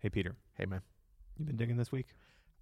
Hey, Peter, Hey, man. you been digging this week?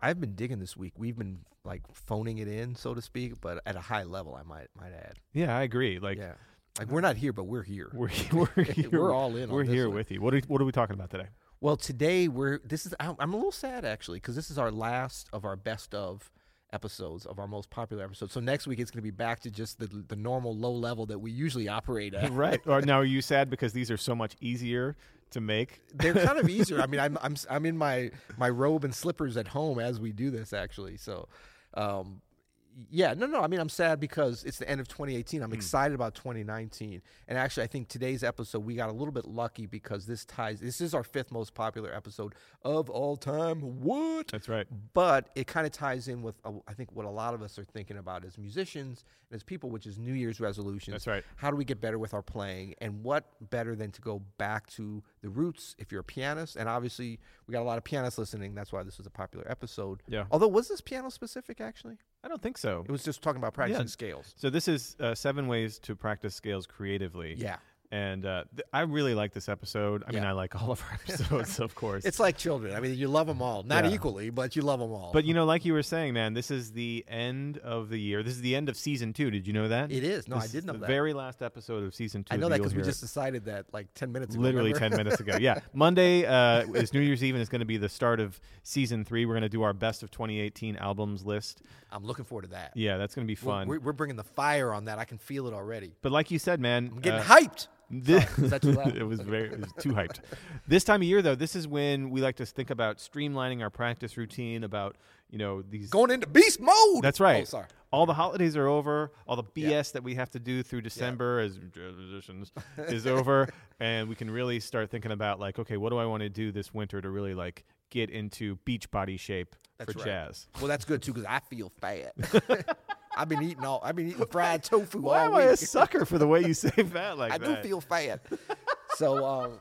I've been digging this week. We've been like phoning it in, so to speak, but at a high level, I might might add. Yeah, I agree. Like, yeah, like we're not here, but we're here. we're we're here. We're all in We're this here one. with you. What are what are we talking about today? Well, today we're this is I'm I'm a little sad actually because this is our last of our best of episodes of our most popular episodes. So next week it's going to be back to just the the normal low level that we usually operate at. right. Or now, are you sad because these are so much easier to make? They're kind of easier. I mean, I'm I'm I'm in my my robe and slippers at home as we do this actually. So, um, yeah, no, no. I mean, I'm sad because it's the end of 2018. I'm excited about 2019, and actually, I think today's episode we got a little bit lucky because this ties. This is our fifth most popular episode of all time. What? That's right. but it kind of ties in with uh, I think what a lot of us are thinking about as musicians and as people, which is New Year's resolutions. That's right. How do we get better with our playing? And what better than to go back to the roots if you're a pianist? And obviously, we got a lot of pianists listening. That's why this was a popular episode. Yeah. Although, was this piano specific actually? I don't think so. It was just talking about practicing scales. So this is uh, seven ways to practice scales creatively. Yeah. And uh, th- I really like this episode. I mean, Yeah. I like all of our episodes, of course. It's like children. I mean, you love them all. Not Yeah. equally, but you love them all. but you know, like you were saying, man, this is the end of the year. This is the end of season two. Did you know that? it is. No, This I is did know the that. very last episode of season two. I know that You'll because we Hear just decided that like 10 minutes ago. literally remember? 10 minutes ago. Yeah. Monday uh, is New Year's Eve and it's going to be the start of season three. We're going to do our best of 2018 albums list. I'm looking forward to that. Yeah, that's going to be We're- fun. We're, we're bringing the fire on that. I can feel it already. but like you said, man, I'm getting uh, hyped. This, oh, Is that it was very it was too hyped. This time of year, though, this is when we like to think about streamlining our practice routine. About you know these. Going into beast mode. That's right. Oh, sorry. All the holidays are over. All the BS Yeah. that we have to do through December as jazz musicians is over, and we can really start thinking about like, okay, what do I want to do this winter to really like get into beach body shape That's for right. jazz? Well, that's good too because I feel fat. I've been eating all. I've been eating fried tofu Why all am I week. a sucker for the way you say fat like I that? do feel fat. so, um,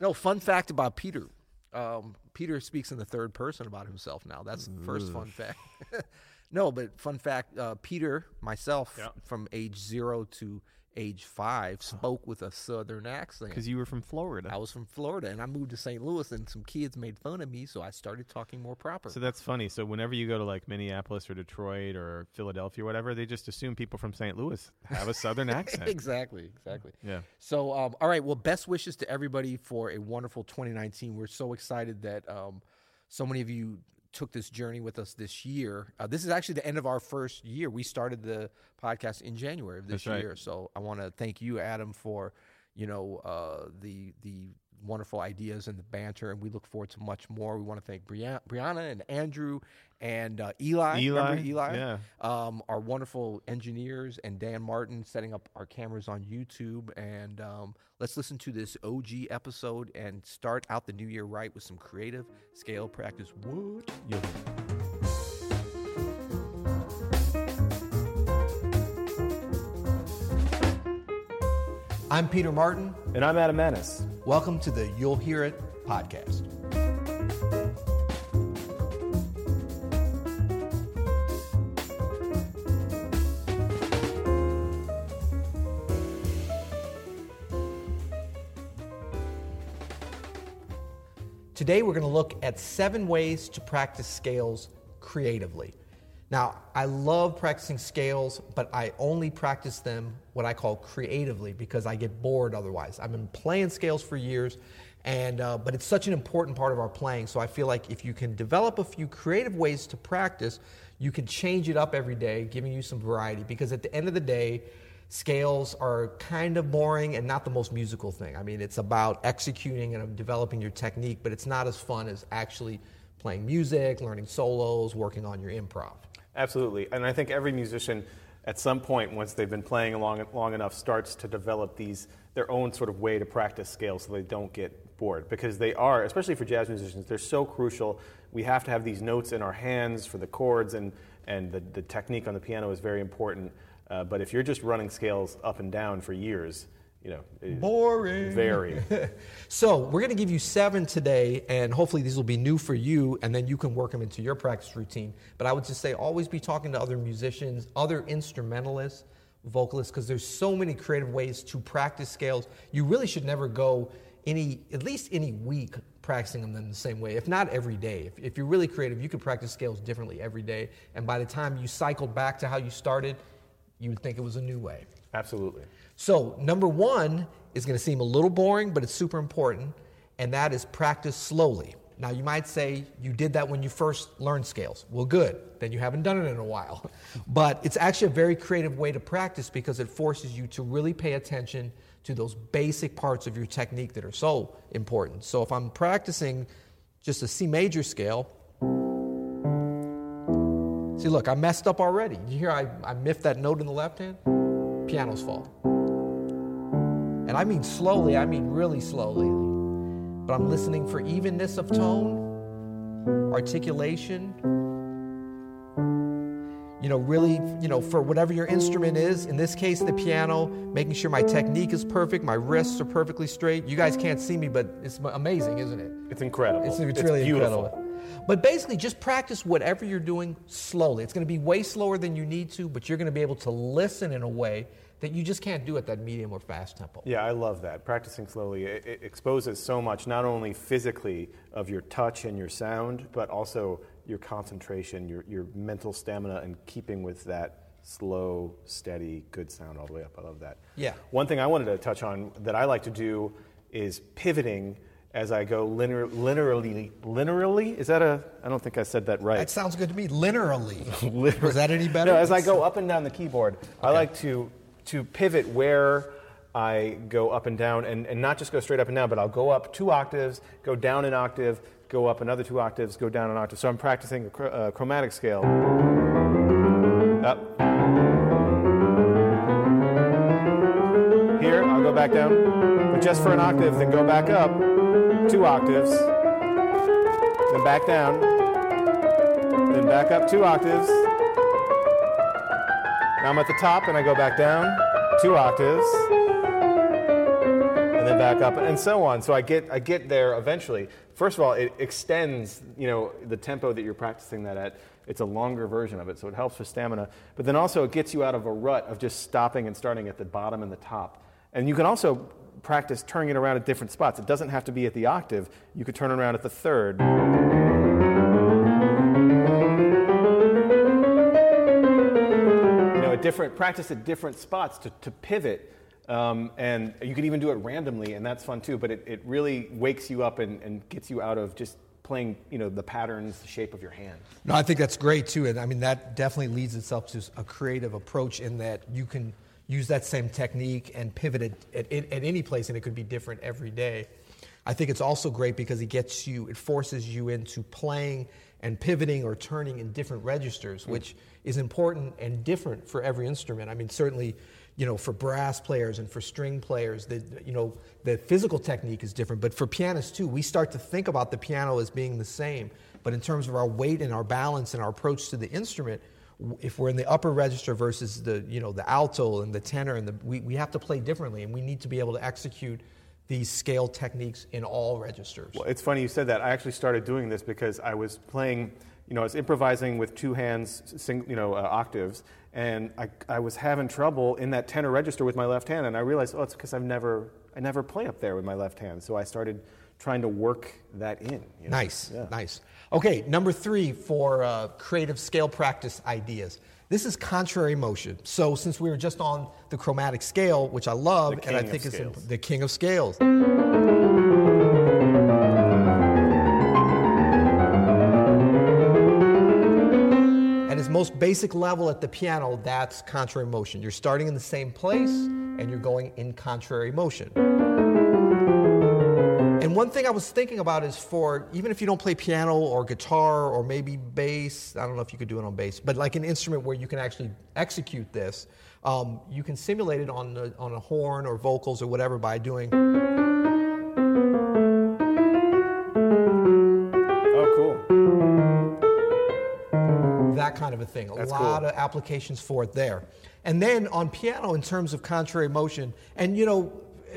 no fun fact about Peter. Um, Peter speaks in the third person about himself now. That's the first fun fact. no, but fun fact: uh, Peter, myself, Yeah. from age zero to age five, spoke with a southern accent. because you were from Florida. I was from Florida and I moved to St. Louis, and some kids made fun of me, so I started talking more proper. So that's funny. So whenever you go to like Minneapolis or Detroit or Philadelphia or whatever, they just assume people from St. Louis have a southern accent. exactly, exactly. Yeah. So, um, all right. Well, best wishes to everybody for a wonderful 2019. We're so excited that um, so many of you took this journey with us this year. Uh, this is actually the end of our first year. We started the podcast in January of this right. year. So, I want to thank you, Adam, for you know uh, the the wonderful ideas and the banter, and we look forward to much more. We want to thank Brianna, Brianna and Andrew and uh, Eli. Remember Eli? Eli? Yeah. um, our wonderful engineers and Dan Martin setting up our cameras on YouTube. And um, let's listen to this OG episode and start out the new year right with some creative scale practice. What? Yeah. I'm Peter Martin. And I'm Adam Maness. Welcome to the You'll Hear It podcast. Today, we're going to look at seven ways to practice scales creatively. Now, I love practicing scales, but I only practice them what I call creatively because I get bored otherwise. I've been playing scales for years, and uh, but it's such an important part of our playing. So I feel like if you can develop a few creative ways to practice, you can change it up every day, giving you some variety. Because at the end of the day, scales are kind of boring and not the most musical thing. I mean, it's about executing and developing your technique, but it's not as fun as actually playing music, learning solos, working on your improv. Absolutely. And I think every musician at some point, once they've been playing long, long enough, starts to develop these their own sort of way to practice scales so they don't get bored. Because they are, especially for jazz musicians, they're so crucial. We have to have these notes in our hands for the chords, and, and the, the technique on the piano is very important. Uh, but if you're just running scales up and down for years, you know, Boring. Very. So, we're going to give you seven today, and hopefully these will be new for you, and then you can work them into your practice routine. But I would just say always be talking to other musicians, other instrumentalists, vocalists, because there's so many creative ways to practice scales. You really should never go any, at least any week, practicing them in the same way, if not every day. If, if you're really creative, you could practice scales differently every day. And by the time you cycled back to how you started, you would think it was a new way. Absolutely. So, number one is going to seem a little boring, but it's super important, and that is practice slowly. Now, you might say you did that when you first learned scales. Well, good. Then you haven't done it in a while. But it's actually a very creative way to practice because it forces you to really pay attention to those basic parts of your technique that are so important. So, if I'm practicing just a C major scale, see, look, I messed up already. You hear I, I miffed that note in the left hand? Piano's fault. And I mean slowly, I mean really slowly but I'm listening for evenness of tone, articulation. You know, really, you know, for whatever your instrument is, in this case, the piano, making sure my technique is perfect, my wrists are perfectly straight. You guys can't see me, but it's amazing, isn't it? It's incredible. It's, it's, it's really beautiful. incredible. But basically, just practice whatever you're doing slowly. It's going to be way slower than you need to, but you're going to be able to listen in a way that you just can't do at that medium or fast tempo. Yeah, I love that. Practicing slowly it, it exposes so much, not only physically of your touch and your sound, but also your concentration, your, your mental stamina, and keeping with that slow, steady, good sound all the way up. I love that. Yeah. One thing I wanted to touch on that I like to do is pivoting as I go linear, linearly. Linearly? Is that a? I don't think I said that right. That sounds good to me. Linearly. Was that any better? No, as I go up and down the keyboard, okay. I like to to pivot where I go up and down, and, and not just go straight up and down, but I'll go up two octaves, go down an octave, go up another two octaves, go down an octave. So I'm practicing a, a chromatic scale. Up. Here, I'll go back down, but just for an octave, then go back up two octaves, then back down, then back up two octaves, now I'm at the top and I go back down two octaves and then back up and so on. So I get I get there eventually. First of all, it extends, you know, the tempo that you're practicing that at. It's a longer version of it, so it helps with stamina. But then also it gets you out of a rut of just stopping and starting at the bottom and the top. And you can also practice turning it around at different spots. It doesn't have to be at the octave. You could turn it around at the third. Different practice at different spots to, to pivot. Um, and you can even do it randomly, and that's fun too. But it, it really wakes you up and, and gets you out of just playing, you know, the patterns, the shape of your hand. No, I think that's great too, and I mean that definitely leads itself to a creative approach in that you can use that same technique and pivot it at, at, at any place, and it could be different every day. I think it's also great because it gets you, it forces you into playing and pivoting or turning in different registers, hmm. which is important and different for every instrument. I mean, certainly, you know, for brass players and for string players, the you know the physical technique is different. But for pianists too, we start to think about the piano as being the same. But in terms of our weight and our balance and our approach to the instrument, if we're in the upper register versus the you know the alto and the tenor and the we, we have to play differently and we need to be able to execute these scale techniques in all registers. Well, it's funny you said that. I actually started doing this because I was playing, you know, I was improvising with two hands, sing, you know, uh, octaves, and I, I was having trouble in that tenor register with my left hand, and I realized, oh, it's because I've never, I never play up there with my left hand. So I started trying to work that in. You know? Nice, yeah. nice. Okay, number three for uh, creative scale practice ideas. This is contrary motion. So since we were just on the chromatic scale, which I love, and I think is the king of scales. At its most basic level at the piano, that's contrary motion. You're starting in the same place and you're going in contrary motion. And one thing I was thinking about is for even if you don't play piano or guitar or maybe bass, I don't know if you could do it on bass, but like an instrument where you can actually execute this, um, you can simulate it on a, on a horn or vocals or whatever by doing. Oh, cool. That kind of a thing. A That's lot cool. of applications for it there. And then on piano, in terms of contrary motion, and you know,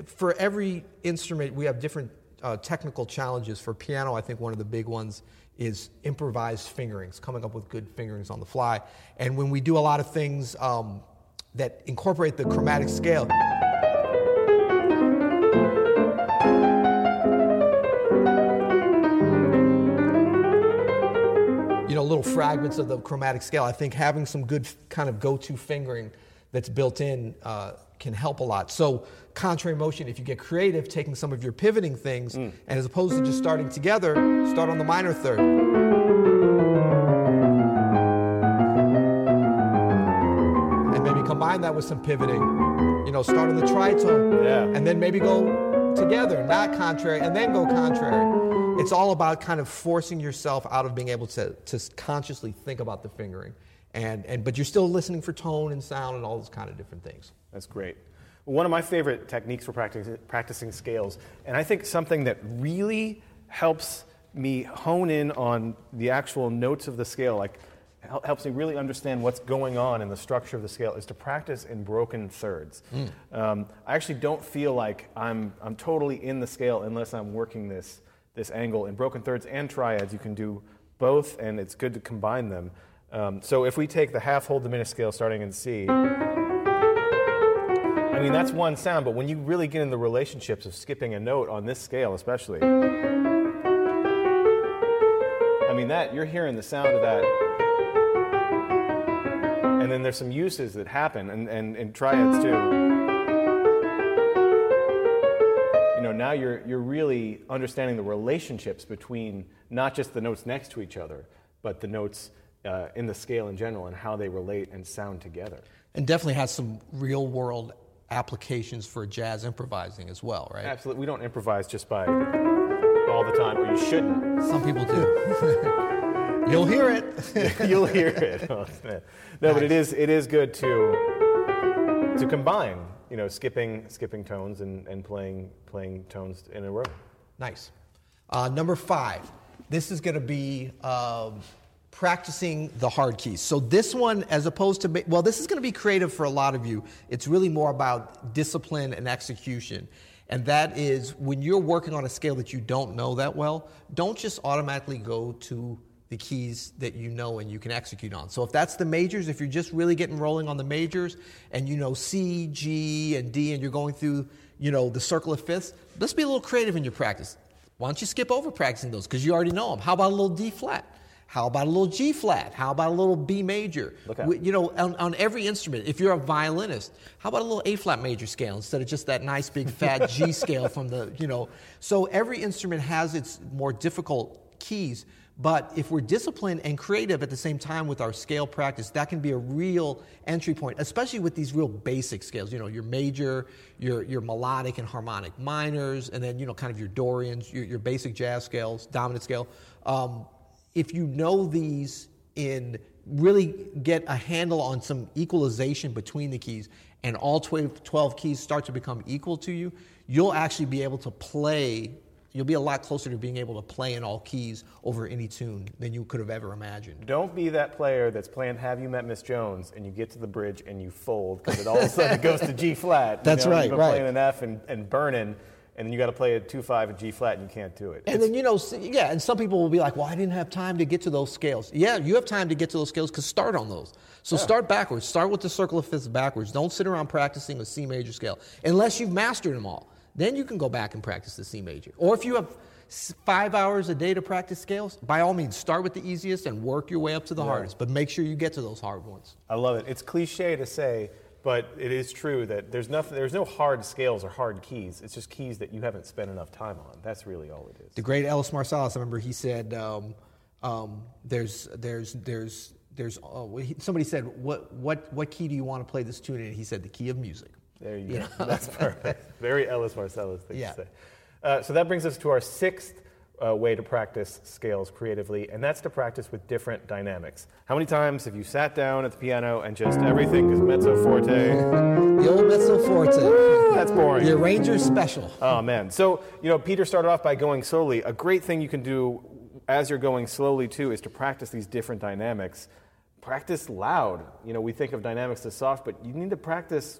for every instrument, we have different uh, technical challenges for piano, I think one of the big ones is improvised fingerings, coming up with good fingerings on the fly. And when we do a lot of things um, that incorporate the chromatic scale, you know, little fragments of the chromatic scale, I think having some good kind of go to fingering that's built in. Uh, can help a lot. So contrary motion, if you get creative, taking some of your pivoting things, mm. and as opposed to just starting together, start on the minor third. And maybe combine that with some pivoting. You know, start on the tritone, Yeah. and then maybe go together, not contrary, and then go contrary. It's all about kind of forcing yourself out of being able to, to consciously think about the fingering. And, and, but you're still listening for tone and sound and all those kind of different things. That's great. One of my favorite techniques for practicing, practicing scales, and I think something that really helps me hone in on the actual notes of the scale, like helps me really understand what's going on in the structure of the scale, is to practice in broken thirds. Um, I actually don't feel like I'm, I'm totally in the scale unless I'm working this, this angle in broken thirds and triads. You can do both, and it's good to combine them. Um, so if we take the half whole diminished scale starting in C, I mean, that's one sound, but when you really get in the relationships of skipping a note on this scale, especially, I mean, that you're hearing the sound of that. And then there's some uses that happen, and, and, and triads too. You know, now you're, you're really understanding the relationships between not just the notes next to each other, but the notes uh, in the scale in general and how they relate and sound together. And definitely has some real world applications for jazz improvising as well, right? Absolutely. We don't improvise just by all the time, or you shouldn't. Some people do. You'll hear it. You'll hear it. Oh, no, but it is it is good to to combine, you know, skipping skipping tones and, and playing playing tones in a row. nice. Uh, number five. This is going to be um, practicing the hard keys. So this one, as opposed to well, this is going to be creative for a lot of you. It's really more about discipline and execution. And that is when you're working on a scale that you don't know that well, don't just automatically go to the keys that you know and you can execute on. So if that's the majors, if you're just really getting rolling on the majors and you know C, G, and D, and you're going through, you know, the circle of fifths, let's be a little creative in your practice. Why don't you skip over practicing those because you already know them? How about a little D flat? How about a little G flat? How about a little B major? We- You know, on, on every instrument, if you're a violinist, how about a little A flat major scale instead of just that nice big fat G scale from the, you know? So every instrument has its more difficult keys, but if we're disciplined and creative at the same time with our scale practice, that can be a real entry point, especially with these real basic scales. You know, your major, your, your melodic and harmonic minors, and then, you know, kind of your Dorians, your, your basic jazz scales, dominant scale. Um, if you know these in really get a handle on some equalization between the keys and all 12, 12 keys start to become equal to you, you'll actually be able to play, you'll be a lot closer to being able to play in all keys over any tune than you could have ever imagined. Don't be that player that's playing Have You Met Miss Jones and you get to the bridge and you fold because it all of a sudden goes to G flat. That's know, right, You've been right. playing an F and, and burning, and then you got to play a 2 5 and G flat and you can't do it. And then, you know, yeah, and some people will be like, well, I didn't have time to get to those scales. Yeah, you have time to get to those scales because start on those. So start backwards. Start with the circle of fifths backwards. Don't sit around practicing a C major scale unless you've mastered them all. Then you can go back and practice the C major. Or if you have five hours a day to practice scales, by all means, start with the easiest and work your way up to the hardest. But make sure you get to those hard ones. I love it. It's cliche to say, but it is true that there's nothing. There's no hard scales or hard keys. It's just keys that you haven't spent enough time on. That's really all it is. The great Ellis Marsalis, I remember he said, um, um, "There's, there's, there's, there's." Oh, he, somebody said, "What, what, what key do you want to play this tune in?" He said, "The key of music." There you You go. know? That's perfect. Very Ellis Marsalis thing Yeah. to say. Uh, so that brings us to our sixth uh, way to practice scales creatively, and that's to practice with different dynamics. How many times have you sat down at the piano and just everything is mezzo forte? The old mezzo forte, That's boring. the arranger's special. Oh man. So, you know, Peter started off by going slowly. A great thing you can do as you're going slowly too is to practice these different dynamics. Practice loud. You know, we think of dynamics as soft, but you need to practice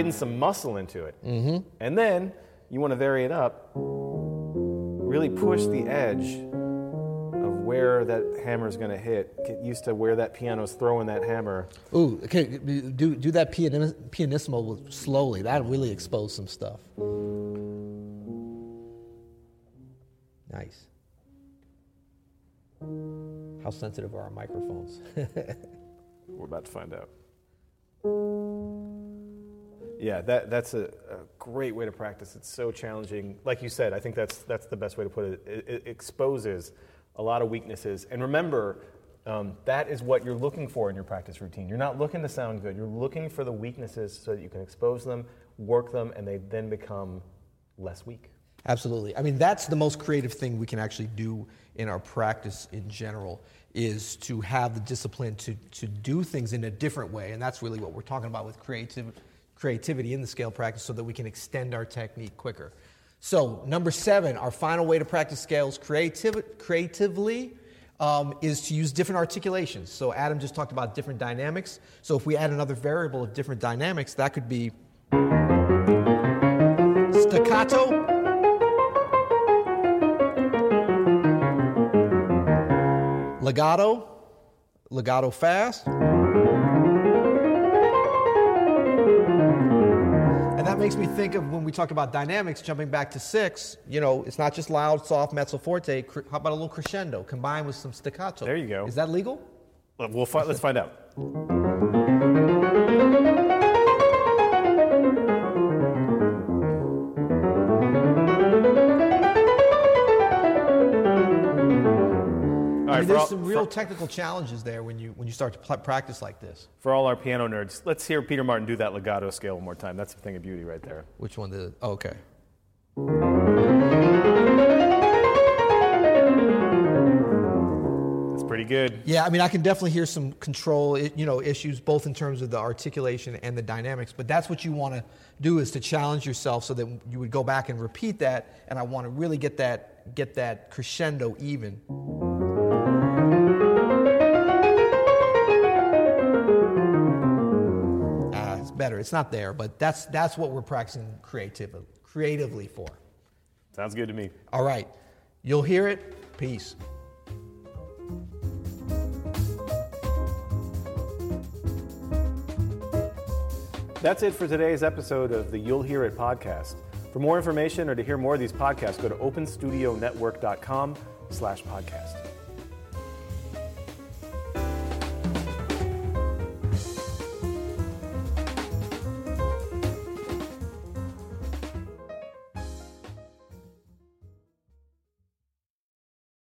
getting some muscle into it. Mm-hmm. And then you want to vary it up. Really push the edge of where that hammer is going to hit. Get used to where that piano's throwing that hammer. Ooh, okay, do do that pianis- pianissimo slowly. That'll really expose some stuff. Nice. How sensitive are our microphones? We're about to find out. Yeah, that, that's a, a, great way to practice. It's so challenging. Like you said, I think that's, that's the best way to put it. It, it exposes a lot of weaknesses. And remember, um, that is what you're looking for in your practice routine. You're not looking to sound good. You're looking for the weaknesses so that you can expose them, work them, and they then become less weak. Absolutely. I mean, that's the most creative thing we can actually do in our practice in general is to have the discipline to, to do things in a different way. And that's really what we're talking about with creative, creativity in the scale practice so that we can extend our technique quicker. So, number seven, our final way to practice scales creativ- creatively um, is to use different articulations. So, Adam just talked about different dynamics. So, if we add another variable of different dynamics, that could be staccato. Legato, legato fast. Makes me think of when we talk about dynamics, jumping back to six, you know, it's not just loud, soft, mezzo forte. How about a little crescendo combined with some staccato? There you go. Is that legal? We'll fi- let's find out. Mean, there's all, some real for, technical challenges there when you when you start to pl- practice like this. For all our piano nerds, let's hear Peter Martin do that legato scale one more time. That's a thing of beauty right there. Which one did? Oh, okay. That's pretty good. Yeah, I mean, I can definitely hear some control, you know, issues both in terms of the articulation and the dynamics. But that's what you want to do is to challenge yourself so that you would go back and repeat that. And I want to really get that get that crescendo even. Better. It's not there, but that's that's what we're practicing creatively creatively for. Sounds good to me. All right. You'll hear it. Peace. That's it for today's episode of the You'll Hear It podcast. For more information or to hear more of these podcasts, go to openstudionetwork.com slash podcast.